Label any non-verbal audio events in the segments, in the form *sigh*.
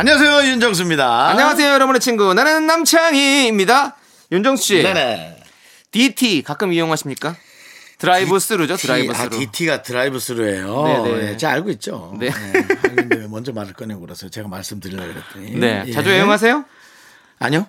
안녕하세요 윤정수입니다. 안녕하세요, 여러분의 친구. 나는 남창희입니다. 윤정수 씨. 네네. DT 가끔 이용하십니까? 드라이브 스루죠, 드라이브 아, 스루. DT가 드라이브 스루예요. 네네. 네, 제가 알고 있죠. 네. 근데 왜 먼저 말을 꺼내고 그래서 제가 말씀드리려고 그랬더니. 네. 예. 자주 이용하세요? 아니요.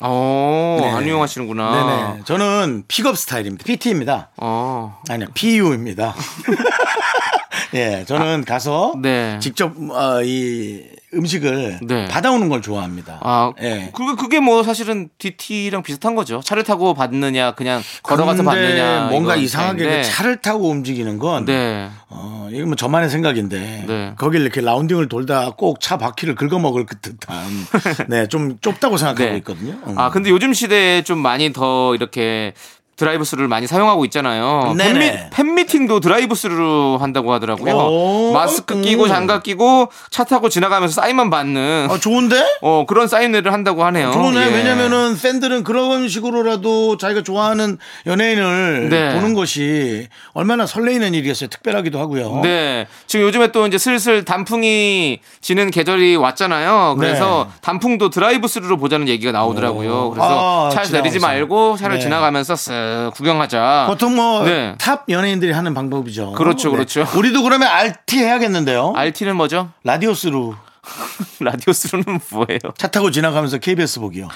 어, 네. 안 이용하시는구나. 네네. 저는 픽업 스타일입니다. PT입니다. 어. 아니요, PU입니다. *laughs* 예, 저는 가서 네. 직접 어, 이 음식을 네. 받아오는 걸 좋아합니다. 아, 예. 그게, 그게 뭐 사실은 DT랑 비슷한 거죠. 차를 타고 받느냐, 그냥 걸어가서 받느냐. 뭔가 이상하게. 그 차를 타고 움직이는 건 네. 어, 이건 뭐 저만의 생각인데 네. 거길 이렇게 rounding을 돌다 꼭 차 바퀴를 긁어먹을 그 듯한 *laughs* 네, 좀 좁다고 생각하고 네. 있거든요. 음. 아, 근데 요즘 시대에 좀 많이 더 이렇게 드라이브 스루를 많이 사용하고 있잖아요. 네네. 팬미, 팬미팅도 드라이브 스루로 한다고 하더라고요. 오, 마스크 음. 끼고 장갑 끼고 차 타고 지나가면서 사인만 받는 아, 좋은데? 어, 그런 사인회를 한다고 하네요. 그러네. 예. 왜냐면은 팬들은 그런 식으로라도 자기가 좋아하는 연예인을 네. 보는 것이 얼마나 설레이는 일이었어요. 특별하기도 하고요. 네. 지금 요즘에 또 이제 슬슬 단풍이 지는 계절이 왔잖아요. 그래서 네. 단풍도 드라이브 스루로 보자는 얘기가 나오더라고요. 그래서 아, 내리지 지나가면서. 말고 차를 네. 지나가면서 쓱 구경하자. 보통 뭐 탑 네. 연예인들이 하는 방법이죠. 네. 그렇죠, 그렇죠. 우리도 그러면 RT 해야겠는데요. RT는 뭐죠? 라디오 스루 *laughs* 라디오 스루는 뭐예요? 차 타고 지나가면서 KBS 보기요.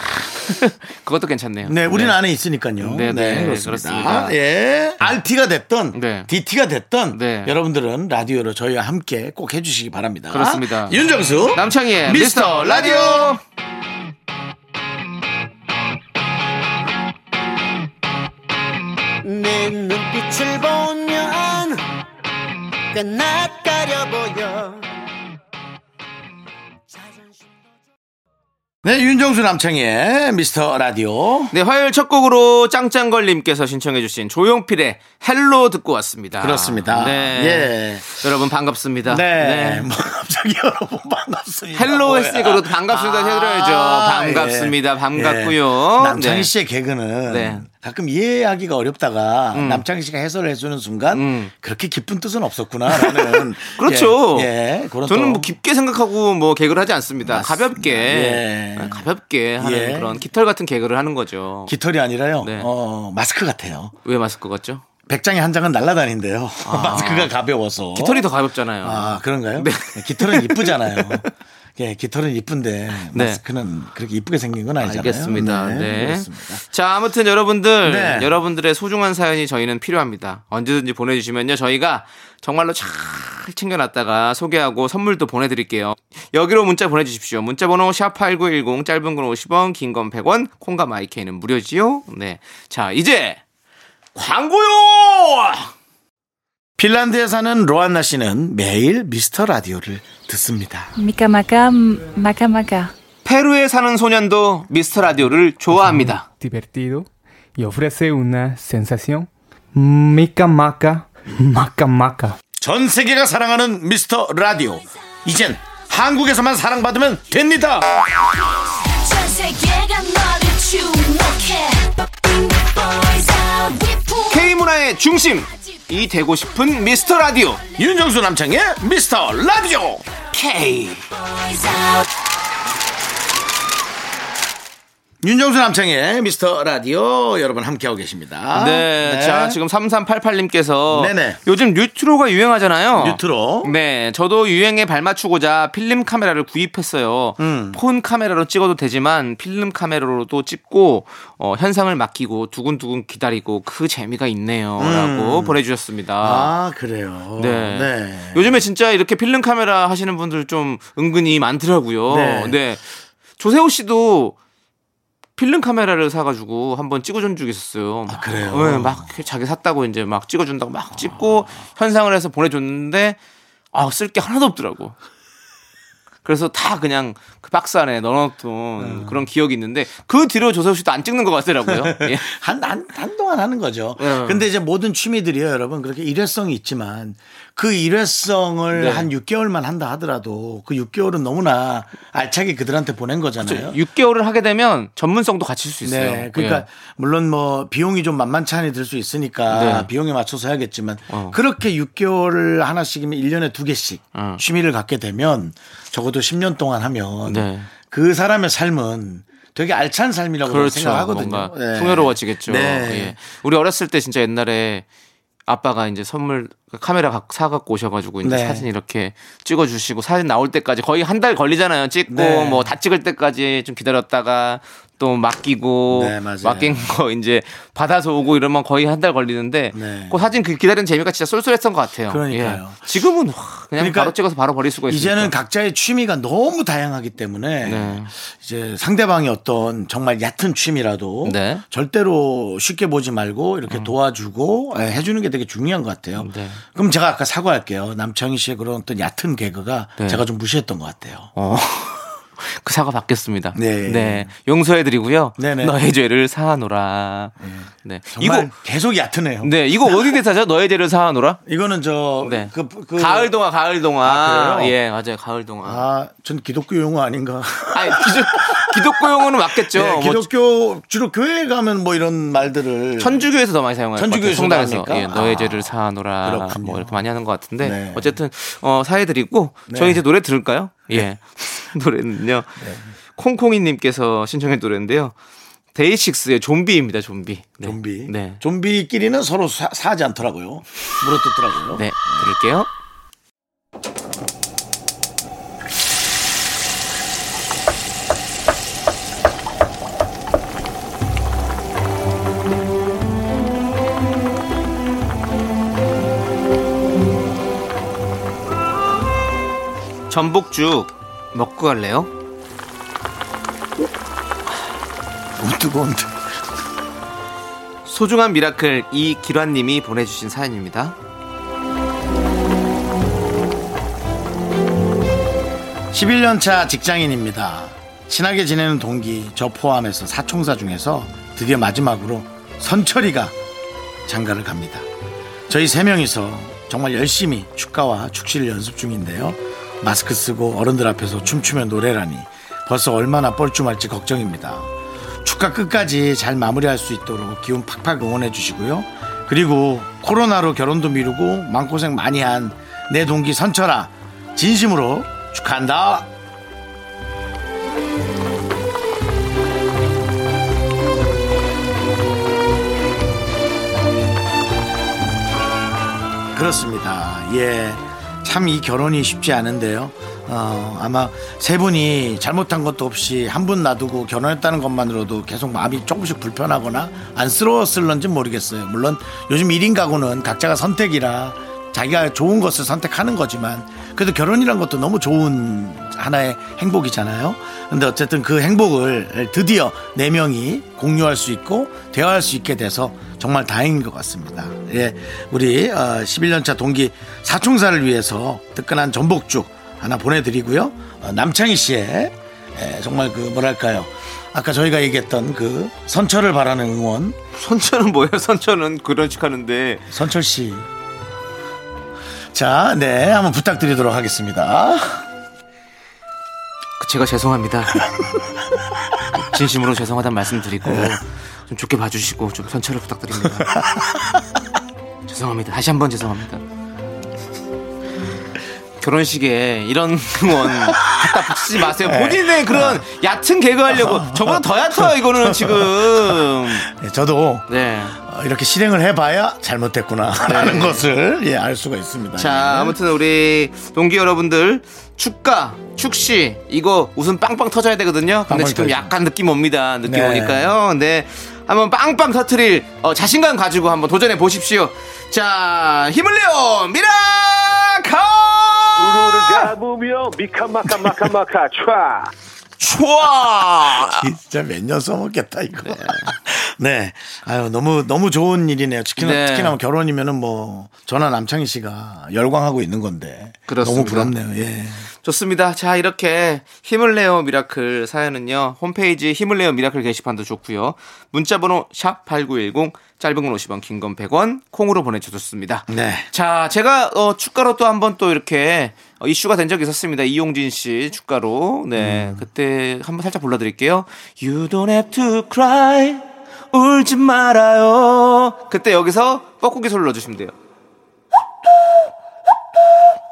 *laughs* 그것도 괜찮네요. 네, 우리는 안에 있으니까요. 네, 네, 그렇습니다. 그렇습니다. 예. RT가 됐던, 네. DT가 됐던, 네. 여러분들은 라디오로 저희와 함께 꼭 해주시기 바랍니다. 그렇습니다. 윤정수, 남창희의 미스터 미스터 라디오. 내 눈빛을 보면 꽤 낯가려 보여 네, 윤정수 남창희의 미스터 라디오. 네, 화요일 첫 곡으로 짱짱걸님께서 신청해주신 조용필의 Hello 듣고 왔습니다. 그렇습니다. 네. 예. 여러분 반갑습니다. 네. 뭐 갑자기 여러분 반갑습니다. Hello 뭐야. 했으니까 그래도 반갑습니다 해드려야죠. 반갑습니다. 반갑고요. 예. 남창희 네. 씨의 개그는 네. 가끔 이해하기가 어렵다가 남창희 씨가 해설을 해주는 순간 음. 그렇게 깊은 뜻은 없었구나라는 *laughs* 그렇죠. 예, 예, 저는 또 뭐 깊게 생각하고 뭐 개그를 하지 않습니다. 맞습니다. 가볍게 예. 가볍게 하는 예. 그런 깃털 같은 개그를 하는 거죠. 깃털이 아니라요. 네. 어, 마스크 같아요. 왜 마스크 같죠? 백장에 한 장은 날라다닌대요. *laughs* 마스크가 가벼워서. 아. 깃털이 더 가볍잖아요. 아 그런가요? 네. 깃털은 이쁘잖아요. *laughs* 예, 깃털은 이쁜데 네. 마스크는 그렇게 이쁘게 생긴 건 아니잖아요. 알겠습니다. 네. 그렇습니다. 자, 아무튼 여러분들, 네. 여러분들의 소중한 사연이 저희는 필요합니다. 언제든지 보내 주시면요. 저희가 정말로 잘 챙겨놨다가 소개하고 선물도 보내 드릴게요. 여기로 문자 보내 주십시오. 문자 번호 샵8910, 짧은 건 50원, 긴 건 100원, 콩과 마이케이는 무료지요. 네. 자, 이제 광고요! 핀란드에 사는 로안나 씨는 매일 미스터 라디오를 듣습니다. Maka maka. 페루에 사는 소년도 미스터 라디오를 좋아합니다. divertido y ofrece una sensación maca maca. 전 세계가 사랑하는 미스터 라디오. 이젠 한국에서만 사랑받으면 됩니다. 전 세계가 너를 주목해 Boys are we K 문화의 중심! 이 되고 싶은 미스터 라디오! 윤정수 남창의 미스터 라디오. K! 윤정수 남창의 미스터 라디오 여러분 함께하고 계십니다. 네, 자 지금 3388님께서 네네. 요즘 뉴트로가 유행하잖아요. 뉴트로. 네, 저도 유행에 발맞추고자 필름 카메라를 구입했어요. 음. 폰 카메라로 찍어도 되지만 필름 카메라로도 찍고 어, 현상을 맡기고 두근두근 기다리고 그 재미가 있네요라고 보내주셨습니다. 음. 아 그래요. 네. 네. 요즘에 진짜 이렇게 필름 카메라 하시는 분들 좀 은근히 많더라고요. 네. 네. 조세호 씨도 필름 카메라를 사가지고 한번 찍어준 적이 있었어요. 막, 아, 그래요? 네, 막 자기 샀다고 이제 막 찍어준다고 막 찍고 현상을 해서 보내줬는데 아, 쓸 게 하나도 없더라고. 그래서 다 그냥 그 박스 안에 넣어놓던 그런 기억이 있는데 그 뒤로 조세호 씨도 안 찍는 것 같더라고요. *laughs* 예. 한, 한, 한동안 하는 거죠. 네. 근데 이제 모든 취미들이요, 여러분. 그렇게 일회성이 있지만 그 일회성을 네. 한 6개월만 한다 하더라도 그 6개월은 너무나 알차게 그들한테 보낸 거잖아요. 6개월을 하게 되면 전문성도 갖출 수 있어요. 네. 그러니까 예. 물론 뭐 비용이 좀 만만치 않게 들수 있으니까 네. 비용에 맞춰서 해야겠지만 어. 그렇게 6개월을 하나씩이면 1년에 두 개씩 어. 취미를 갖게 되면 적어 도 10년 동안 하면 네. 그 사람의 삶은 되게 알찬 삶이라고 그렇죠. 생각하거든요. 네. 풍요로워지겠죠. 네. 예. 우리 어렸을 때 진짜 옛날에 아빠가 이제 선물 카메라 각- 사갖고 오셔가지고 이제 네. 사진 이렇게 찍어주시고 사진 나올 때까지 거의 한 달 걸리잖아요. 찍고 네. 뭐다 찍을 때까지 좀 기다렸다가 또 맡기고 네. 맡긴 거 이제 받아서 오고 이러면 거의 한 달 걸리는데 네. 그 사진 그 기다리는 재미가 진짜 쏠쏠했던 것 같아요. 그러니까요. 예. 지금은 와, 그냥 그러니까 바로 찍어서 바로 버릴 수가 있으니까. 이제는 각자의 취미가 너무 다양하기 때문에 네. 이제 상대방이 어떤 정말 얕은 취미라도 네. 음. 절대로 쉽게 보지 말고 이렇게 도와주고 예, 해주는 게 되게 중요한 것 같아요. 네. 그럼 제가 아까 사과할게요. 남창희 씨의 그런 어떤 얕은 개그가 네. 제가 좀 무시했던 것 같아요. 어. 그 사과 받겠습니다. 네. 용서해드리고요. 네네. 너의 죄를 사하노라. 네. 정말 이거 계속 얕으네요. 네 이거 *laughs* 어디 대사죠? 너의 죄를 사하노라. 이거는 저 네. 그, 그 가을 동화, 가을 동화. 아? 예, 맞아요. 가을 동화. 아, 아, 전 기독교 용어 아닌가? *laughs* 니 기독, 기독교 용어는 맞겠죠. 네, 뭐 기독교 주로 교회에 가면 뭐 이런 말들을 천주교에서 더 많이 사용해요. 천주교에서도 성당에서? 예, 너의 아, 죄를 사하노라. 그렇군요. 뭐 이렇게 많이 하는 것 같은데 네. 어쨌든 어, 사해드리고 저희 이제 노래 들을까요? 예, *laughs* 노래는요. 네. 콩콩이님께서 신청해 노래인데요. 데이식스의 좀비입니다. 좀비. 네. 좀비. 네. 좀비끼리는 서로 사, 사지 않더라고요. 물어뜯더라고요. 네, 들을게요. 전복죽 먹고 갈래요? 너무 뜨거운데. 소중한 miracle 이기란님이 보내주신 사연입니다. 11년 차 직장인입니다. 친하게 지내는 동기 저 포함해서 사총사 중에서 드디어 마지막으로 선철이가 장가를 갑니다. 저희 세 명이서 정말 열심히 축가와 축시를 연습 중인데요. 마스크 쓰고 어른들 앞에서 춤추며 노래라니 벌써 얼마나 뻘쭘할지 걱정입니다. 축가 끝까지 잘 마무리할 수 있도록 기운 팍팍 응원해 주시고요. 그리고 코로나로 결혼도 미루고 마음고생 많이 한 내 동기 선철아 진심으로 축하한다. 그렇습니다. 예. 참 이 결혼이 쉽지 않은데요. 어, 아마 세 분이 잘못한 것도 없이 한 분 놔두고 결혼했다는 것만으로도 계속 마음이 조금씩 불편하거나 안쓰러웠을런지 모르겠어요. 물론 요즘 1인 가구는 각자가 선택이라 자기가 좋은 것을 선택하는 거지만 그래도 결혼이란 것도 너무 좋은 하나의 행복이잖아요. 근데 어쨌든 그 행복을 드디어 네 명이 공유할 수 있고 대화할 수 있게 돼서 정말 다행인 것 같습니다. 예, 우리 어, 11년차 동기 사총사를 위해서 뜨끈한 전복죽 하나 보내드리고요. 어, 남창희 씨의 예, 정말 그 뭐랄까요. 아까 저희가 얘기했던 그 선철을 바라는 응원 선처는 뭐예요? 선처는 그런 식 하는데 선철 씨. 자, 네, 한번 부탁드리도록 하겠습니다. 그 제가 죄송합니다. *laughs* 진심으로 죄송하다는 말씀드리고 좀 좋게 봐주시고 좀 선처를 부탁드립니다. 죄송합니다. 다시 한번 죄송합니다. 결혼식에 이런 응원 갖다 붙이지 마세요. 본인의 그런 얕은 개그 하려고 저보다 더 얕아요. 이거는 지금. 네, 저도 네. 어, 이렇게 실행을 해봐야 잘못했구나 하는 것을 예, 알 수가 있습니다. 자, 예. 아무튼 우리 동기 여러분들 축가, 축시 이거 웃음 빵빵 터져야 되거든요. 근데 지금 터지죠. 약간 느낌 옵니다. 느낌 네. 오니까요. 근데 한번 빵빵 터트릴 어, 자신감 가지고 한번 도전해 보십시오. 자, 힘을 내요, 미라카! 우르르 가무며 미카마카 마카마카 촤 좋아. 진짜 몇 년 써먹겠다 이거. *laughs* 네. 아유 너무 너무 좋은 일이네요. 특히나 네. 특히나 뭐 결혼이면은 뭐 저나 남창희 씨가 열광하고 있는 건데 그렇습니다. 너무 부럽네요. 예. 좋습니다. 자, 이렇게 힘을 내요 miracle 사연은요. 홈페이지 힘을 내요 miracle 게시판도 좋고요. 문자 번호 샵 8910 짧은 건 50원, 긴 건 100원 콩으로 보내 주셨습니다. 네. 자, 제가 어, 축가로 또 한 번 또 이렇게 어, 이슈가 된 적이 있었습니다. 이용진 씨 축가로. 네. 그때 한번 살짝 불러 드릴게요. You don't have to cry. 울지 말아요. 그때 여기서 뻐꾸기 소리를 넣어 주시면 돼요.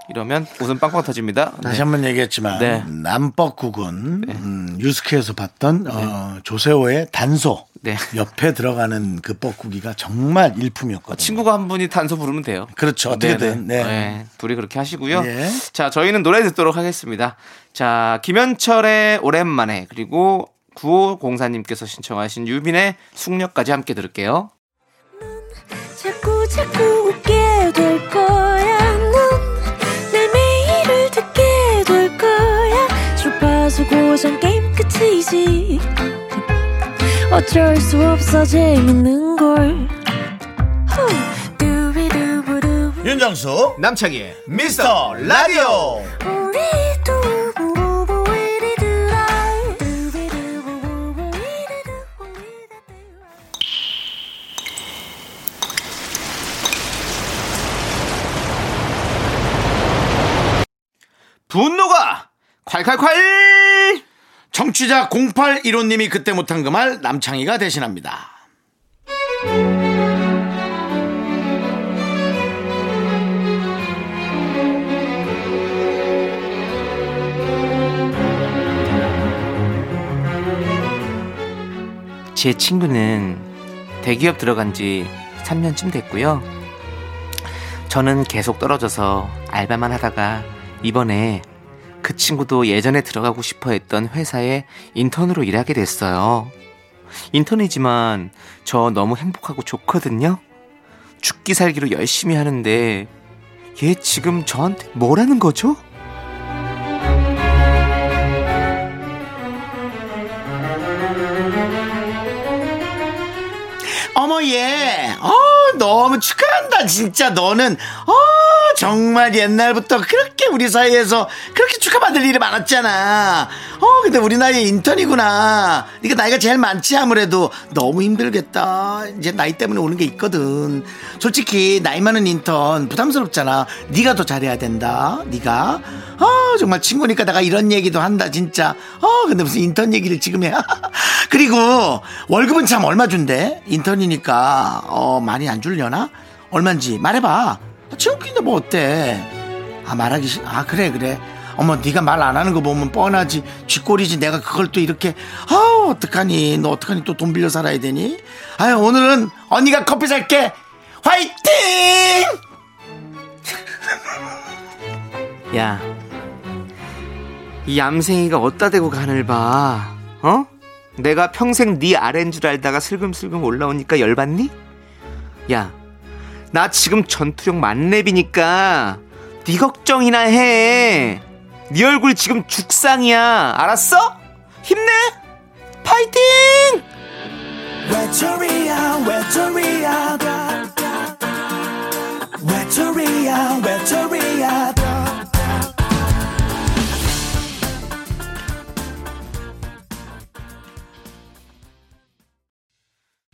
이러면 웃음 빵빵 터집니다. 다시 한번 얘기했지만 네. 남뻐국은 음, 유스케에서 봤던 어, 조세호의 단소 네. 옆에 들어가는 그 뻐꾸기가 정말 일품이었거든요. 친구가 한 분이 단소 부르면 돼요. 그렇죠. 어떻게든. 네네. 네. 네, 둘이 그렇게 하시고요. 예. 자, 저희는 노래 듣도록 하겠습니다. 자, 김현철의 오랜만에 그리고 9504님께서 신청하신 유빈의 숙녀까지 함께 들을게요. 자꾸 자꾸 웃게 될 거야. 넌내 매일을 듣게 될 거야. 주파수 고정 게임 끝이지. 어쩔 수 없어 재밌는 걸. 후. 윤정수 남창희의 미스터 라디오 분노가 콸콸콸! 청취자 0815님이 그때 못한 그 말 남창희가 대신합니다. 제 친구는 대기업 들어간 지 3년쯤 됐고요. 저는 계속 떨어져서 알바만 하다가 이번에 그 친구도 예전에 들어가고 싶어 했던 회사에 인턴으로 일하게 됐어요. 인턴이지만 저 너무 행복하고 좋거든요. 죽기 살기로 열심히 하는데 얘 지금 저한테 뭐라는 거죠? 너무 축하한다 진짜 너는 어 정말 옛날부터 그렇게 우리 사이에서 그렇게 축하받을 일이 많았잖아. 어 근데 우리 나이에 인턴이구나. 네가 나이가 제일 많지 아무래도 너무 힘들겠다. 이제 나이 때문에 오는 게 있거든. 솔직히 나이 많은 인턴 부담스럽잖아. 네가 더 잘해야 된다. 네가 어 정말 친구니까 내가 이런 얘기도 한다 진짜. 어 근데 무슨 인턴 얘기를 지금 해. *laughs* 그리고 월급은 참 얼마 준대? 인턴이니까 어 많이 안 줄려나? 얼마인지 말해봐. 지금끼인데 뭐 어때? 아 말하기 싫. 아 그래 그래. 어머 네가 말 안 하는 거 보면 뻔하지 쥐꼬리지 내가 그걸 또 이렇게 아 어떡하니 너 어떡하니 또 돈 빌려 살아야 되니 아유 오늘은 언니가 커피 살게 화이팅 *laughs* 야, 이 얌생이가 어디다 대고 간을 봐, 어? 내가 평생 네 아래인 줄 알다가 슬금슬금 올라오니까 열받니? 야, 나 지금 전투력 만렙이니까 네 걱정이나 해. 네 얼굴 지금 죽상이야, 알았어? 힘내, 파이팅! 외톨이야 외톨이야 외톨이야 외톨이야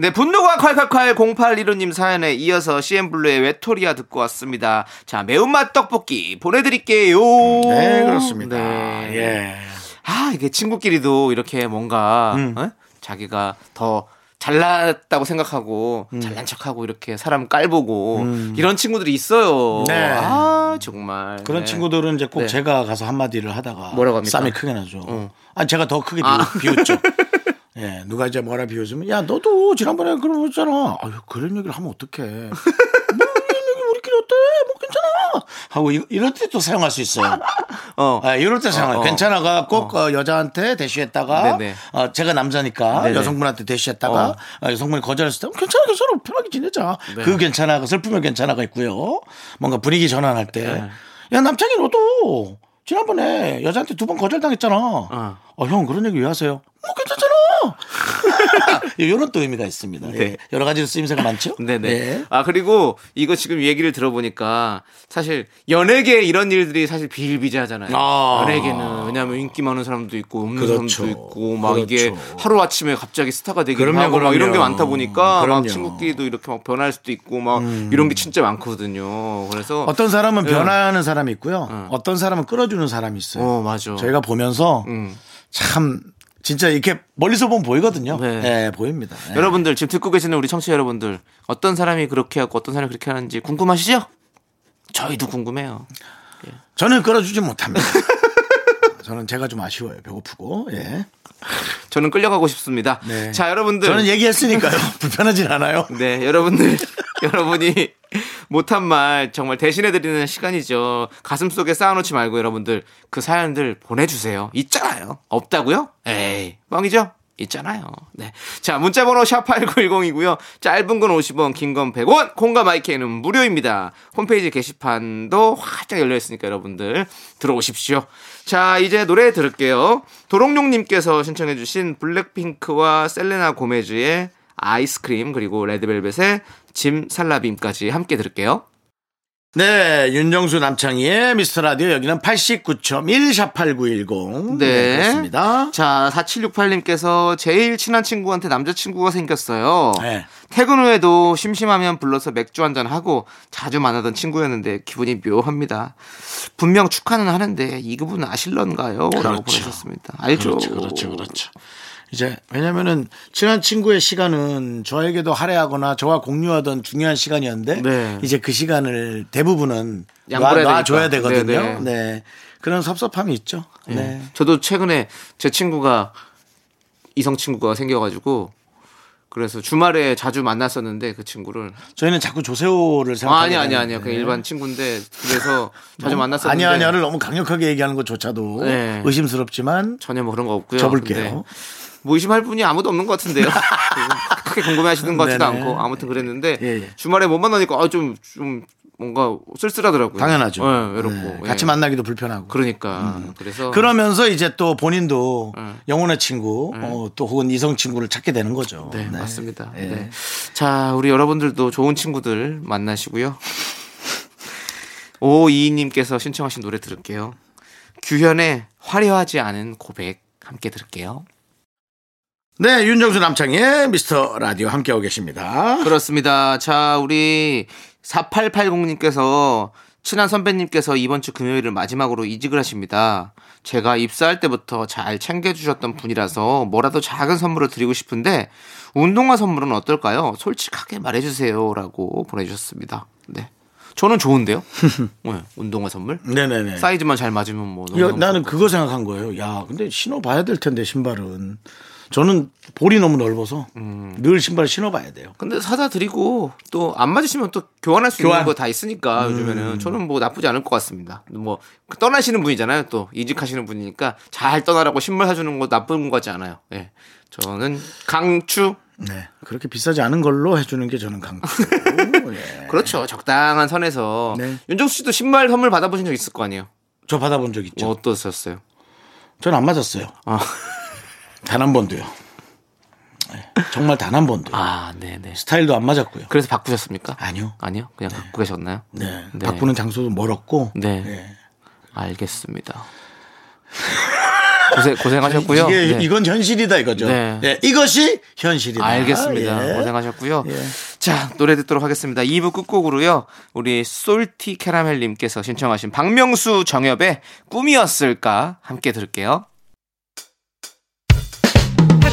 네, 분노가 콸콸콸 0815님 사연에 이어서 CN블루의 외톨이야 듣고 왔습니다. 자, 매운맛 떡볶이 보내드릴게요. 네 그렇습니다 네. 예 아, 이게 친구끼리도 이렇게 뭔가 음. 어? 자기가 더 잘났다고 생각하고 잘난 척하고 이렇게 사람 깔보고 이런 친구들이 있어요. 음. 네. 아 정말 그런 네. 친구들은 이제 꼭 네. 제가 가서 한마디를 하다가 뭐라고 합니까? 쌈이 크게 나죠. 어. 아니 제가 더 크게 아. 비웃, 비웃죠. *laughs* 예, 누가 이제 뭐라 비웃으면 야 너도 지난번에 그런 거 했잖아. 아유 그런 얘기를 하면 어떡해. 뭐 이런 얘기 우리끼리 어때? 뭐 괜찮아. 하고 이, 이럴 때 또 사용할 수 있어요. 어. 아, 이럴 때 사용해요. 어, 어. 괜찮아가 꼭 어, 여자한테 대쉬했다가 네네. 어, 제가 남자니까 네네. 여성분한테 대쉬했다가 어. 어, 여성분이 거절했을 때 어, 괜찮아 괜찮아 편하게 지내자. 네. 그 괜찮아가 슬프면 괜찮아가 있고요. 뭔가 분위기 전환할 때 네. 야 남창이 너도 지난번에 여자한테 두 번 거절당했잖아. 어. 어, 형 그런 얘기 왜 하세요? 뭐 괜찮잖아. 이런 또 의미가 있습니다. 네. 예. 여러 가지로 쓰임새가 많죠? 네네. 예. 아 그리고 이거 지금 얘기를 들어보니까 사실 연예계 이런 일들이 사실 비일비재하잖아요. 아. 연예계는 왜냐하면 인기 많은 사람도 있고 없는 그렇죠. 사람도 있고 막 이게 그렇죠. 하루 아침에 갑자기 스타가 되기도 그럼요, 하고 막 이런 게 그럼요. 많다 보니까 그럼요. 음. 막 친구끼리도 이렇게 막 변할 수도 있고 막 이런 게 진짜 많거든요. 그래서 어떤 사람은 예. 변화하는 사람이 있고요. 어떤 사람은 끌어주는 사람이 있어요. 어 맞아. 저희가 보면서 음. 참 진짜 이렇게 멀리서 보면 보이거든요. 네. 네, 보입니다. 네. 여러분들 지금 듣고 계시는 우리 청취자 여러분들 어떤 사람이 그렇게 하고 어떤 사람이 그렇게 하는지 궁금하시죠? 저희도 궁금해요. 저는 끌어주지 못합니다. *laughs* 저는 제가 좀 아쉬워요. 배고프고. 예. 저는 끌려가고 싶습니다. 네. 자 여러분들 저는 얘기했으니까요. *laughs* 불편하진 않아요. 네, 여러분들, *laughs* 여러분이 못한 말 정말 대신해드리는 시간이죠. 가슴 속에 쌓아놓지 말고 여러분들 그 사연들 보내주세요. 있잖아요. 없다고요? 에이, 뻥이죠? 있잖아요. 네. 자, 문자번호 샵8910이고요. 짧은 건 50원, 긴 건 100원, 콩과 마이크는 무료입니다. 홈페이지 게시판도 활짝 열려있으니까 여러분들 들어오십시오. 자, 이제 노래 들을게요. 도롱뇽님께서 신청해주신 블랙핑크와 셀레나 고메즈의 아이스크림 그리고 레드벨벳의 짐 살라빔까지 함께 들을게요. 네, 윤정수 남창희의 미스터 라디오 여기는 89.1 샵8910. 네. 그렇습니다. 자, 4768님께서 제일 친한 친구한테 남자친구가 생겼어요. 네. 퇴근 후에도 심심하면 불러서 맥주 한잔 하고 자주 만나던 친구였는데 기분이 묘합니다. 분명 축하는 하는데 이 그분 아실런가요? 라고 그렇죠. 보내셨습니다. 알죠? 그렇죠, 그렇죠, 그렇죠. 이제 왜냐면은 친한 친구의 시간은 저에게도 할애하거나 저와 공유하던 중요한 시간이었는데 네. 이제 그 시간을 대부분은 놔, 놔줘야. 되거든요. 네, 네, 네. 그런 섭섭함이 있죠. 네. 네. 저도 최근에 제 친구가 이성 친구가 생겨가지고 그래서 주말에 자주 만났었는데 그 친구를 저희는 자꾸 조세호를 아, 생각하게 아니 아니. 아니요 그냥 일반 친구인데 그래서 자주 너무 만났었는데 아니야 아니야를 너무 강력하게 얘기하는 것조차도 네. 의심스럽지만 전혀 뭐 그런 거 없고요. 접을게요. 뭐 의심할 분이 아무도 없는 것 같은데요. *laughs* 크게 궁금해하시는 것 같지도. 않고 아무튼 그랬는데 예, 예. 주말에 못 만나니까 아, 좀, 좀 뭔가 쓸쓸하더라고요. 당연하죠. 네, 외롭고 네, 예. 같이 만나기도 불편하고. 그러니까 그래서 그러면서 이제 또 본인도 음. 영혼의 친구 어, 또 혹은 이성 친구를 찾게 되는 거죠. 네, 맞습니다. 예. 네. 자, 우리 여러분들도 좋은 친구들 만나시고요. 오이님께서 신청하신 노래 들을게요. 규현의 화려하지 않은 고백 함께 들을게요. 네, 윤정수 남창의 미스터 라디오 함께하고 계십니다. 그렇습니다. 자, 우리 4880님께서 친한 선배님께서 이번 주 금요일을 마지막으로 이직을 하십니다. 제가 입사할 때부터 잘 챙겨주셨던 분이라서 뭐라도 작은 선물을 드리고 싶은데 운동화 선물은 어떨까요? 솔직하게 말해주세요. 라고 보내주셨습니다. 네. 저는 좋은데요? *laughs* 네, 운동화 선물? 네네네. 사이즈만 잘 맞으면 뭐. 너무 나는. 그거 생각한 거예요. 야, 근데 신어 봐야 될 텐데 신발은 저는 볼이 너무 넓어서 음. 늘 신발 신어봐야 돼요. 근데 사다 드리고 또 안 맞으시면 또 교환할 수 교환. 음. 있는 거 다 있으니까 요즘에는 저는 뭐 나쁘지 않을 것 같습니다. 뭐 떠나시는 분이잖아요. 또 이직하시는 분이니까 잘 떠나라고 신발 사주는 거 나쁜 거지 않아요. 예. 저는 강추. 네, 그렇게 비싸지 않은 걸로 해주는 게 저는 강추. *laughs* 예. 그렇죠. 적당한 선에서 네. 윤정수 씨도 신발 선물 받아보신 적 있을 거 아니에요. 저 받아본 적 있죠. 뭐 어떠셨어요? 저는 안 맞았어요. 아, *laughs* 단 한 번도요. 네, 정말 단 한 번도. 요 아, 네네. 스타일도 안 맞았고요. 그래서 바꾸셨습니까? 아니요. 아니요. 그냥 갖고 계셨나요? 네, 네. 바꾸는 장소도 멀었고. 네. 예. 알겠습니다. 고생 고생하셨고요. 이게 네. 이건 현실이다 이거죠. 네. 네, 이것이 현실이다. 알겠습니다. 예. 고생하셨고요. 예. 자, 노래 듣도록 하겠습니다. 2부 끝곡으로요. 우리 솔티 캐러멜님께서 신청하신 박명수 정엽의 꿈이었을까 함께 들을게요.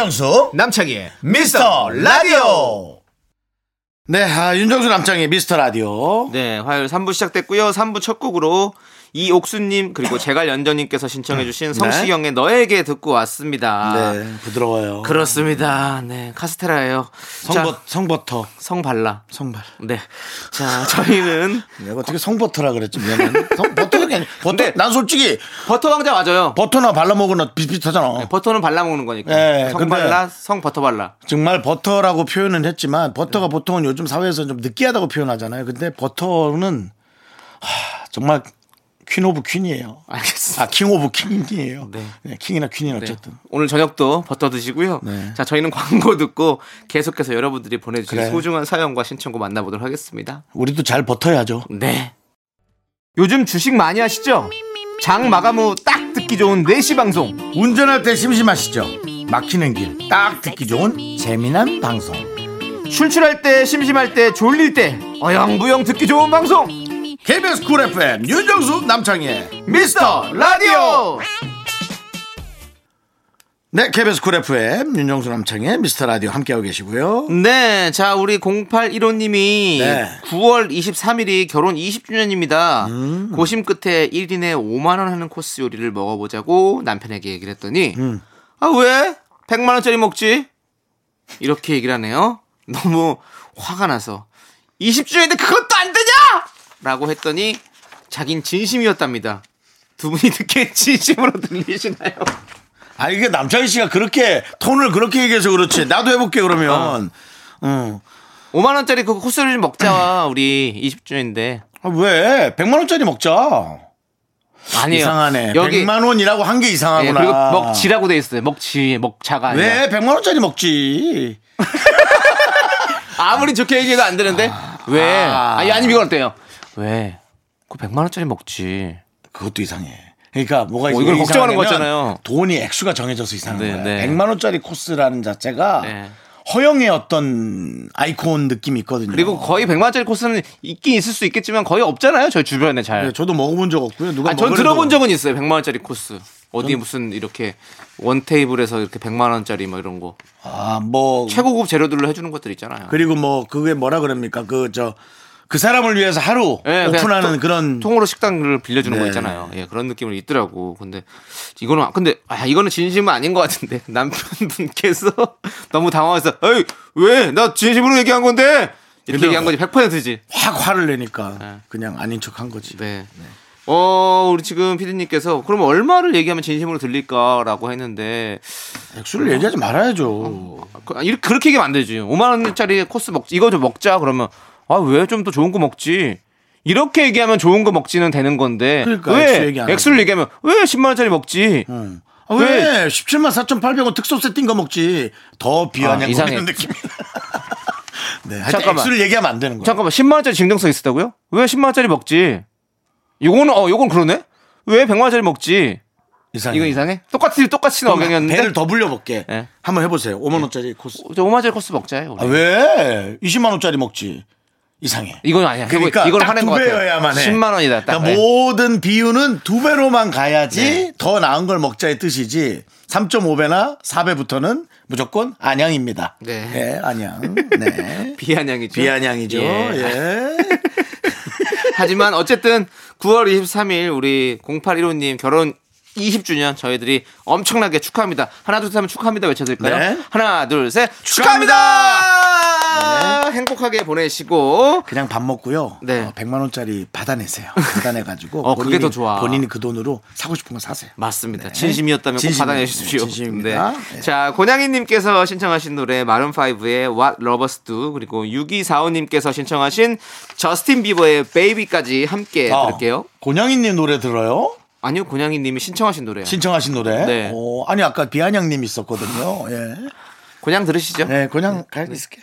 윤정수 남창희의 미스터 라디오. 네, 아, 윤정수 남창의 미스터 라디오. 네, 화요일 3부 시작됐고요. 3부 첫 곡으로 이옥수님 그리고 제갈 연전님께서 신청해주신 성시경의 너에게 듣고 왔습니다. 네, 부드러워요. 그렇습니다. 네, 카스테라예요. 성버, 자, 성버터. 성발라. 성발. 네, 자 저희는 내가 *laughs* 어떻게 성버터라 그랬지, 미안해. 아니 *laughs* 버터, 근데- 난 솔직히 버터 왕자 맞아요. 버터나 발라 먹으나 비슷비슷하잖아. 네, 버터는 발라 먹는 거니까. 네, 성발라, 성버터 발라. 정말 버터라고 표현은 했지만 버터가 보통은 요즘 사회에서 좀 느끼하다고 표현하잖아요. 근데 버터는 하, 정말 queen of queen이에요. 알겠습니다. 아, king of king이에요. 네. 네, king이나 queen이나 어쨌든. 오늘 저녁도 버터 드시고요. 네. 자, 저희는 광고 듣고 계속해서 여러분들이 보내주신 그래. 소중한 사연과 신청곡 만나보도록 하겠습니다. 우리도 잘 버텨야죠. 네. 요즘 주식 많이 하시죠? 장 마감 후 딱 듣기 좋은 4시 방송. 운전할 때 심심하시죠? 막히는 길 딱 듣기 좋은 재미난 방송. 출출할 때, 심심할 때, 졸릴 때, 어영부영 듣기 좋은 방송. KBS 쿨 FM 윤정수 남창희의 미스터 라디오! 네, KBS 쿨 FM 윤정수 남창희의 미스터 라디오 함께하고 계시고요. 네, 자, 우리 0815님이 네. 9월 23일이 결혼 20주년입니다. 음. 고심 끝에 1인에 5만 원 하는 코스 요리를 먹어보자고 남편에게 얘기를 했더니, 음. 아, 왜? 100만 원짜리 먹지? 이렇게 얘기를 하네요. *laughs* 너무 화가 나서, 20주년인데 그것도! 라고 했더니, 자긴 진심이었답니다. 두 분이 듣기에 *laughs* 진심으로 들리시나요? 아, 이게 남창희 씨가 그렇게 톤을 그렇게 얘기해서 그렇지. 나도 해볼게 그러면. 어. 5만원짜리 그 코스를 좀 먹자, 우리 20주년인데. 아, 왜? 100만 원짜리 먹자. 아니에요. 이상하네. 여기 100만 원이라고 한게 예, 이상하구나. 그리고 먹지라고 돼 있어요. 먹지, 먹자가 아니라. 왜 100만 원짜리 먹지? *laughs* 아무리 좋게 얘기해도 안 되는데 왜? 아. 아니 아니면 이건 어때요? 왜? 그 100만 원짜리 먹지. 그것도 이상해. 그러니까 뭐가 어, 이걸 걱정하는 거잖아요. 돈이 액수가 정해져서 이상한 네, 거야. 네. 100만 원짜리 코스라는 자체가 네. 허영의 어떤 아이콘 느낌이 있거든요. 그리고 거의 100만 원짜리 코스는 있긴 있을 수 있겠지만 거의 없잖아요. 저희 주변에 잘. 네, 저도 먹어본 적 없고요. 누가 아니, 전 들어본 적은 있어요. 100만 원짜리 코스. 어디 무슨 이렇게 원 테이블에서 이렇게 100만 원짜리 뭐 이런 거 아, 뭐 최고급 재료들로 해 주는 것들 있잖아요. 그리고 뭐 그게 뭐라 그럽니까? 그 저 그 사람을 위해서 하루 예, 그냥 오픈하는 통- 그런 통으로 식당을 빌려주는 거 네. 있잖아요. 예, 그런 느낌은 있더라고. 근데 이거는 근데 아 이거는 진심은 아닌 것 같은데 *laughs* 남편분께서 *laughs* 너무 당황해서 에이 왜 나 진심으로 얘기한 건데 이렇게 얘기한 거지 100%지. 확 화를 내니까 네. 그냥 아닌 척한 거지. 네. 어 우리 지금 피디님께서 그럼 얼마를 얘기하면 진심으로 들릴까라고 했는데 액수를 얘기하지 말아야죠. 그- 아, 이렇게 그렇게 얘기하면 안 되지. 5만 원짜리 코스 먹 이거 좀 먹자 그러면 아 왜 좀 더 좋은 거 먹지. 이렇게 얘기하면 좋은 거 먹지는 되는 건데 그러니까 왜 액수 얘기 안 액수를 얘기하면 왜 10만 원짜리 먹지? 응. 아, 왜? 17만 4,800원 특소세 띈 거 먹지. 더 비하냐 아. 이런 느낌. *laughs* 네, 잠깐만. 액수를 얘기하면 안 되는 거야. 잠깐만 10만 원짜리 증정서 있었다고요? 왜 10만 원짜리 먹지? 요거는 어 요건 그러네. 왜 100만 원짜리 먹지? 이상해. 이건 이상해? 똑같이 똑같이 어경이었는데. 배를 더 불려볼게. 네. 한번 해보세요. 5만 원짜리 코스. 저 5만 원짜리 코스 먹자요. 아, 왜? 20만 원짜리 먹지. 이상해. 이건 아니야. 그러니까 화낸 두것 같아요. 배여야만 해. 10만 원이다. 딱. 그러니까 네. 모든 비유는 두 배로만 가야지 네. 더 나은 걸 먹자의 뜻이지. 3.5배나 4배부터는 무조건 안양입니다. 네. 예, 안양. *laughs* 네. 비아냥이죠. 비안양이죠. 예. 예. *laughs* 하지만 어쨌든 9월 23일 우리 0815님 결혼 20주년 저희들이 엄청나게 축하합니다. 하나 둘 셋 하면 축하합니다 외쳐드릴까요? 네. 하나 둘 셋 축하합니다! 축하합니다. 행복하게 보내시고 그냥 밥 먹고요. 네. 어, 100만 원짜리 받아내세요. 받아내가지고 *laughs* 어, 그게 더 좋아. 본인이 그 돈으로 사고 싶은 거 사세요. 맞습니다. 네. 진심이었다면 꼭 진심이에요. 받아내십시오. 진심입니다. 네. 자, 고냥이님께서 신청하신 노래 마룬 5의 What Lovers Do 그리고 6245 님께서 신청하신 저스틴 비버의 Baby까지 함께 아, 들을게요. 고냥이님 노래 들어요? 아니요, 고냥이님이 신청하신 노래요. 신청하신 노래? 네. 어, 아니 아까 비안양님 있었거든요. 예. 고냥 들으시죠. 네, 그냥 가 있을게.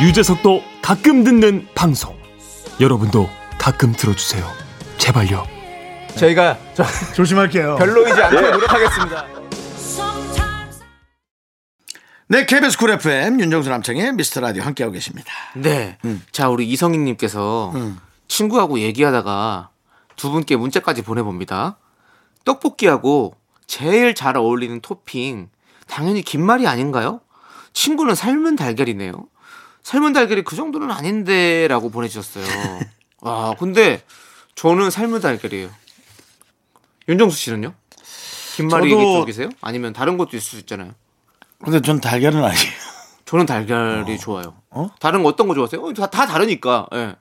유재석도 가끔 듣는 방송 여러분도 가끔 들어주세요. 제발요. 저희가 저 조심할게요. 별로이지 않게 네. 노력하겠습니다. 네, KBS 쿨 FM 윤정수 남창희의 미스터 라디오 함께하고 계십니다. 네. 자, 우리 이성희님께서 친구하고 얘기하다가 두 분께 문자까지 보내봅니다. 떡볶이하고 제일 잘 어울리는 토핑, 당연히 김말이 아닌가요? 친구는 삶은 달걀이네요. 삶은 달걀이 그 정도는 아닌데 라고 보내주셨어요. 아, 근데 저는 삶은 달걀이에요. 윤정수 씨는요? 김말이 저도- 쪽이세요? 아니면 다른 것도 있을 수 있잖아요. 근데 전 달걀은 아니에요. 저는 달걀이 좋아요. 어? 다른 거 어떤 거 좋아하세요? 어, 다, 다 다르니까. 예.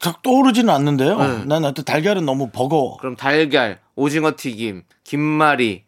딱 떠오르지는 않는데요. 네. 난 하여튼 달걀은 너무 버거워. 그럼 달걀, 오징어 튀김, 김말이,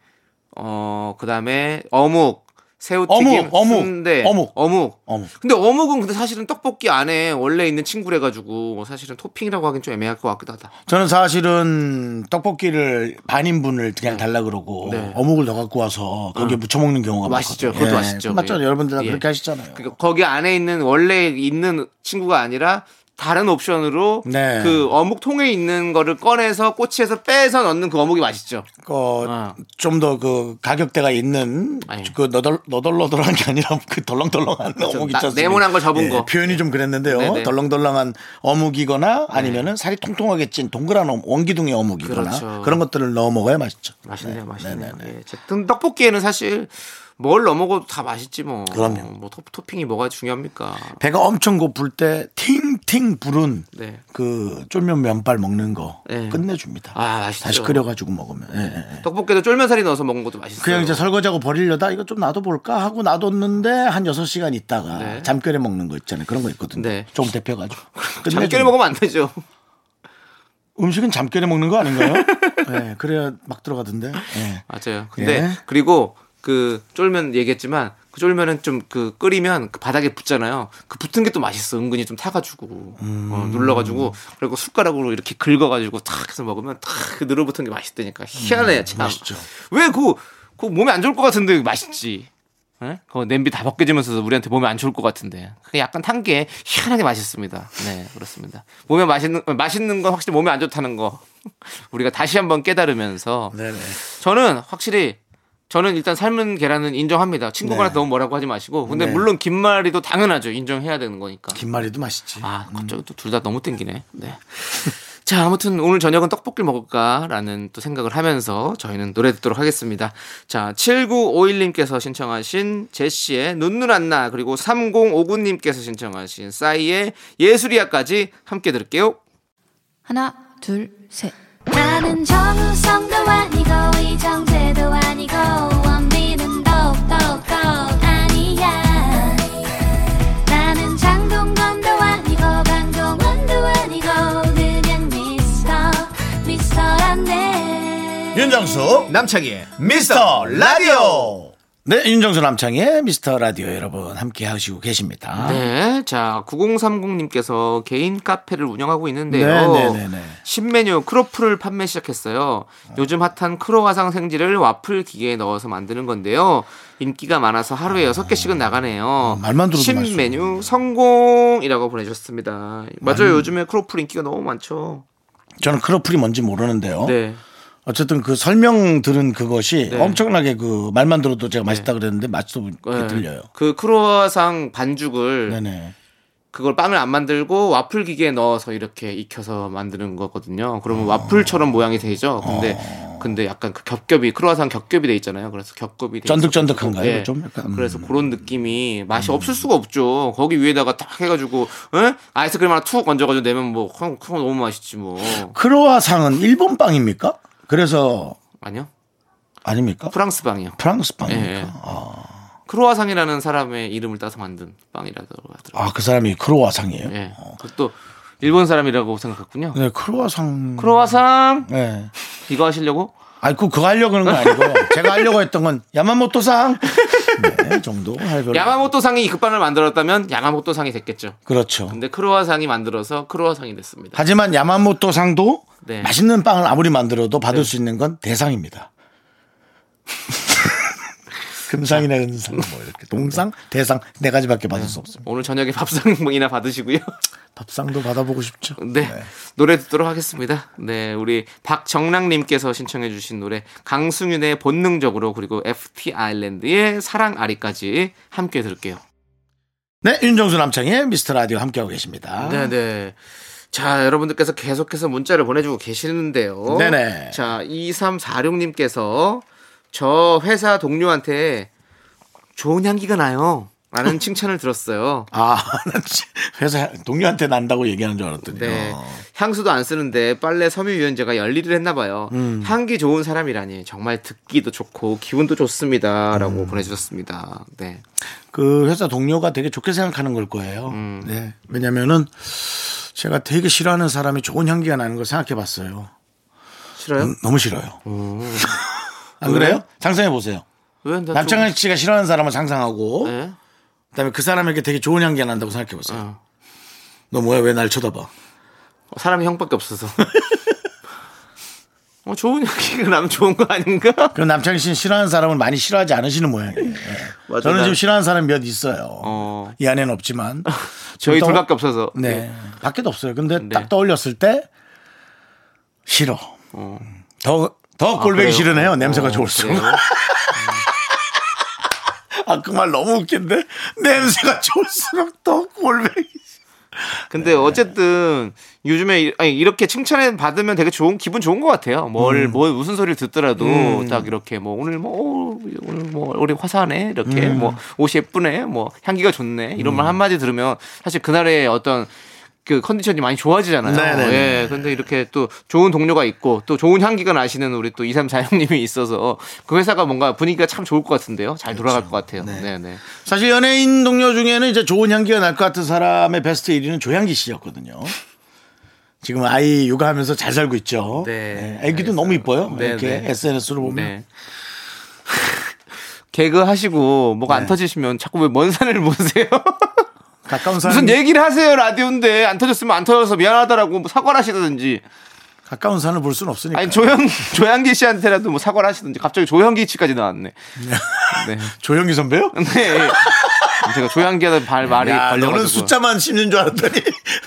어 그 다음에 어묵, 새우튀김, 어묵, 어묵, 순대, 어묵. 어묵. 어묵. 근데 어묵은 근데 사실은 떡볶이 안에 원래 있는 친구래 가지고 사실은 토핑이라고 하긴 좀 애매할 것 같기도 하다. 저는 사실은 떡볶이를 반인분을 그냥 달라 그러고 네. 어묵을 더 갖고 와서 거기에 묻혀 먹는 경우가 맛있죠. 많거든요. 그것도 맛있죠. 맞죠. 예. 여러분들 다 예. 그렇게 하시잖아요. 그러니까 거기 안에 있는 원래 있는 친구가 아니라 다른 옵션으로 네. 그 어묵 통에 있는 거를 꺼내서 꼬치에서 빼서 넣는 그 어묵이 맛있죠. 어. 좀더 그 가격대가 있는 그 너덜 너덜너덜한 게 아니라 그 덜렁덜렁한 어묵 나- 있잖아요. 네모난 걸 접은 거. 표현이 좀 그랬는데요. 네네. 덜렁덜렁한 어묵이거나 아니면은 살이 통통하게 찐 동그란 어묵, 원기둥의 어묵이거나 그렇죠. 그런 것들을 넣어 먹어야 맛있죠. 맛있네요, 맛있네요. 예, 어쨌든 떡볶이에는 사실 뭘 넣어 먹어도 다 맛있지 뭐. 그럼요. 뭐 토, 토핑이 뭐가 중요합니까? 배가 엄청 고플 때 팅팅 부른 네. 그 쫄면 면발 먹는 거 네. 끝내줍니다. 아, 맛있죠. 다시 끓여가지고 먹으면. 예, 예, 예. 떡볶이도 쫄면살이 넣어서 먹는 것도 맛있어요. 그냥 이제 설거지하고 버리려다 이거 좀 놔둬볼까 하고 놔뒀는데 한 6시간 있다가 네. 잠 끓여 먹는 거 있잖아요. 그런 거 있거든요. 네. 조금 데펴가지고. 잠 *laughs* 끝내줍니다. 끓여 먹으면 안 되죠. 음식은 잠 끓여 먹는 거 아닌가요? *laughs* 네, 그래야 막 들어가던데. 네. 맞아요. 근데 예. 그리고 그 쫄면 얘기했지만 그 쫄면은 좀 그 끓이면 그 바닥에 붙잖아요. 그 붙은 게 또 맛있어. 은근히 좀 타가지고 음. 어, 눌러가지고 그리고 숟가락으로 이렇게 긁어가지고 탁 해서 먹으면 탁그 늘어붙은 게 맛있다니까 희한해 참. 음, 맛있죠. 왜그 그 몸에 안 좋을 것 같은데 맛있지. 예? 그 냄비 다 벗겨지면서 우리한테 몸에 안 좋을 것 같은데 그 약간 탄 게 희한하게 맛있습니다. 네 그렇습니다. 몸에 맛있는 맛있는 건 확실히 몸에 안 좋다는 거 *laughs* 우리가 다시 한번 깨달으면서 네네. 저는 확실히 저는 일단 삶은 계란은 인정합니다. 친구가 네. 너무 뭐라고 하지 마시고 근데 네. 물론 김말이도 당연하죠. 인정해야 되는 거니까. 김말이도 맛있지. 아 갑자기 또둘 다 너무 땡기네. 네. *laughs* 자, 아무튼 오늘 저녁은 떡볶이 먹을까라는 또 생각을 하면서 저희는 노래 듣도록 하겠습니다. 자, 7951님께서 신청하신 제시의 눈눈 안나 그리고 3059님께서 신청하신 싸이의 예술이야까지 함께 들을게요. 하나, 둘, 셋. 나는 정우성도 아니고 윤정수 남창희의 미스터 라디오 네 윤정수 남창희의 미스터 라디오 여러분 함께 하시고 계십니다 네. 자, 9030님께서 개인 카페를 운영하고 있는데요. 네네네 네. 신메뉴 크로플을 판매 시작했어요. 요즘 핫한 크로와상 생지를 와플 기계에 넣어서 만드는 건데요. 인기가 많아서 하루에 6개씩은 나가네요. 말만 들어도 신메뉴 성공이라고 보내주셨습니다. 맞아요. 요즘에 크로플 인기가 너무 많죠. 저는 크로플이 뭔지 모르는데요 네. 어쨌든 그 설명 들은 그것이 네. 엄청나게 그 말만 들어도 제가 맛있다 그랬는데 맛도 네. 들려요 그 크로와상 반죽을 네네 그걸 빵을 안 만들고 와플 기계에 넣어서 이렇게 익혀서 만드는 거거든요. 그러면 와플처럼 모양이 되죠. 근데 근데 약간 그 겹겹이 크로아상 겹겹이 돼 있잖아요. 그래서 겹겹이 돼 쫀득쫀득한가요? 있어가지고, 예. 좀 약간 음. 그래서 그런 느낌이 맛이 없을 수가 없죠. 거기 위에다가 딱 해가지고 에? 아이스크림 하나 툭 얹어가지고 내면 뭐 그럼, 그럼 너무 맛있지 뭐. 크로아상은 일본 빵입니까? 그래서 아니요. 아닙니까? 프랑스 빵이요. 프랑스 빵입니까? 예, 예. 크로아상이라는 사람의 이름을 따서 만든 빵이라고 하더라고요. 아 그 사람이 크로아상이에요? 예. 그것도 일본 사람이라고 생각했군요. 네 크로아상 크로아상 네. 이거 하시려고? 아니 그 그거 하려고 하는 건 아니고 *laughs* 제가 하려고 했던 건 야마모토상 네, 정도 할 걸. 야마모토상이 그 빵을 만들었다면 야마모토상이 됐겠죠. 그렇죠. 근데 크로아상이 만들어서 크로아상이 됐습니다. 하지만 야마모토상도 네. 맛있는 빵을 아무리 만들어도 받을 수 있는 건 대상입니다. *laughs* 금상이나 은상 뭐 이렇게 동상 대상 네 가지밖에 받을 수 없습니다. 오늘 저녁에 밥상이나 받으시고요. 밥상도 받아보고 싶죠. 네. 노래 듣도록 하겠습니다. 네, 우리 박정랑님께서 신청해주신 노래 강승윤의 본능적으로 그리고 FT 아일랜드의 사랑 아리까지 함께 들을게요. 네, 윤정수 남창의 미스터 라디오 함께하고 계십니다. 네, 네. 자, 여러분들께서 계속해서 문자를 보내주고 계시는데요. 네네. 자, 2346님께서 저 회사 동료한테 좋은 향기가 나요. 라는 *laughs* 칭찬을 들었어요. 아, 회사 동료한테 난다고 얘기하는 줄 알았더니. 네. 어. 향수도 안 쓰는데 빨래 섬유유연제가 열일을 했나 봐요. 음. 향기 좋은 사람이라니 정말 듣기도 좋고 기분도 음. 좋습니다라고 보내주셨습니다. 네. 그 회사 동료가 되게 좋게 생각하는 걸 거예요. 네. 왜냐면은 제가 되게 싫어하는 사람이 좋은 향기가 나는 걸 생각해 봤어요. 싫어요? 음, 너무 싫어요. 안 왜? 그래요? 상상해 보세요. 왜? 나 남창현 씨가 싫어하는 사람을 상상하고 좀- 네? 그다음에 그 사람에게 되게 좋은 향기가 난다고 생각해 보세요. 어. 너 뭐야 왜 날 쳐다봐? 사람이 형밖에 없어서. *laughs* 어, 좋은 향기가 나면 좋은 거 아닌가? *laughs* 그럼 남창희 씨는 싫어하는 사람을 많이 싫어하지 않으시는 모양이에요. 예. *laughs* 맞아, 저는 난- 지금 싫어하는 사람이 몇 있어요. 어. 이 안에는 없지만. *laughs* 저희 또- 둘밖에 없어서. 네. 밖에도 없어요. 근데 네. 딱 떠올렸을 때 싫어. 어. 더, 더 꼴보기 그래요? 싫으네요. 냄새가 어, 좋을수록. 아, 그 말 너무 웃긴데? 냄새가 좋을수록 더 꼴보기. 근데 어쨌든 요즘에 이- 아니, 이렇게 칭찬을 받으면 되게 좋은 기분 좋은 것 같아요. 뭘, 뭘 무슨 소리를 듣더라도 음. 딱 이렇게 뭐 오늘 뭐 어, 오늘 뭐 우리 화사하네 이렇게 음. 뭐 옷이 예쁘네 뭐 향기가 좋네 이런 말 한마디 들으면 사실 그날의 어떤 그 컨디션이 많이 좋아지잖아요. 네네네. 예. 근데 이렇게 또 좋은 동료가 있고 또 좋은 향기가 나시는 우리 또 2346님이 있어서 그 회사가 뭔가 분위기가 참 좋을 것 같은데요. 잘 돌아갈 것 같아요. 네, 네. 사실 연예인 동료 중에는 이제 좋은 향기가 날 것 같은 사람의 베스트 1위는 조향기 씨였거든요. 지금 아이 육아하면서 잘 살고 있죠. 네. 네, 애기도 너무 이뻐요. 네, 이렇게 네. SNS로 보면. 네. *laughs* 개그 하시고 뭐가 네. 안 터지시면 자꾸 왜 먼 산을 *laughs* 보세요? 가까운 사람 무슨 얘기를 하세요 라디오인데 안 터졌으면 안 터져서 미안하다라고 뭐 사과를 하시든지 가까운 산을 볼 수는 없으니까. 아니 조영 조양기 씨한테라도 뭐 사과를 하시든지 갑자기 조영기 씨까지 나왔네. *laughs* 네. 조영기 선배요? *laughs* 네. 제가 조양기하다 발 말이 야, 걸려가지고. 너는 숫자만 씹는 줄 알았더니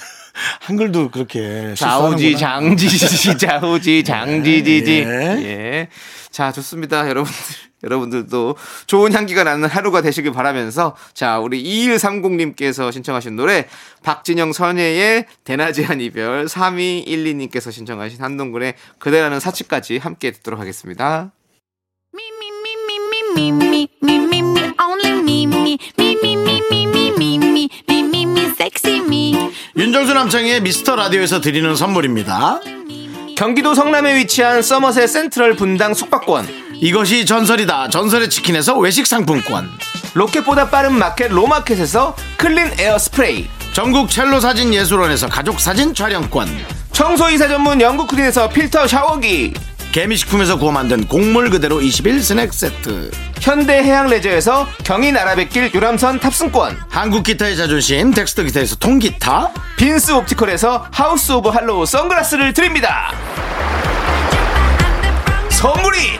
*laughs* 한글도 그렇게 실수하는구나. 장지지 좌우지 장지지지 예. 예. 자 좋습니다 여러분들 여러분들도 좋은 향기가 나는 하루가 되시길 바라면서 자 우리 2130님께서 신청하신 노래 박진영 선예의 대낮이 한 이별 3212님께서 신청하신 한동근의 그대라는 사치까지 함께 듣도록 하겠습니다 윤정수 남창희의 미스터 라디오에서 드리는 선물입니다 경기도 성남에 위치한 써머셋 센트럴 분당 숙박권 이것이 전설이다. 전설의 치킨에서 외식 상품권. 로켓보다 빠른 마켓 로마켓에서 클린 에어 스프레이 전국 첼로 사진 예술원에서 가족 사진 촬영권. 청소이사 전문 영구크린에서 필터 샤워기 개미식품에서 구워 만든 곡물 그대로 21 스낵 세트. 현대 해양 레저에서 경인 아라뱃길 유람선 탑승권 한국 기타의 자존심 덱스터 기타에서 통기타. 빈스 옵티컬에서 하우스 오브 할로우 선글라스를 드립니다 선물이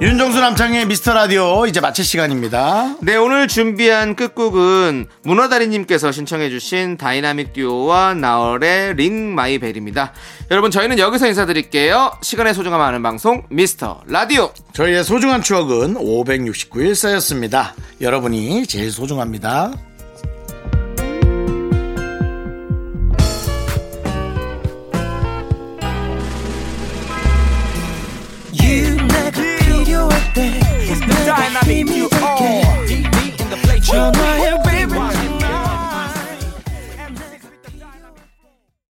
윤정수 남창희의 미스터 라디오 이제 마칠 시간입니다. 네 오늘 준비한 끝곡은 문어다리님께서 신청해주신 다이나믹 듀오와 나얼의 Ring My Bell입니다 여러분 저희는 여기서 인사드릴게요 시간의 소중함 아는 방송 미스터 라디오 저희의 소중한 추억은 569일 쌓였습니다. 여러분이 제일 소중합니다. day. It's the dynamic you are. Deep in the plate. You're my baby.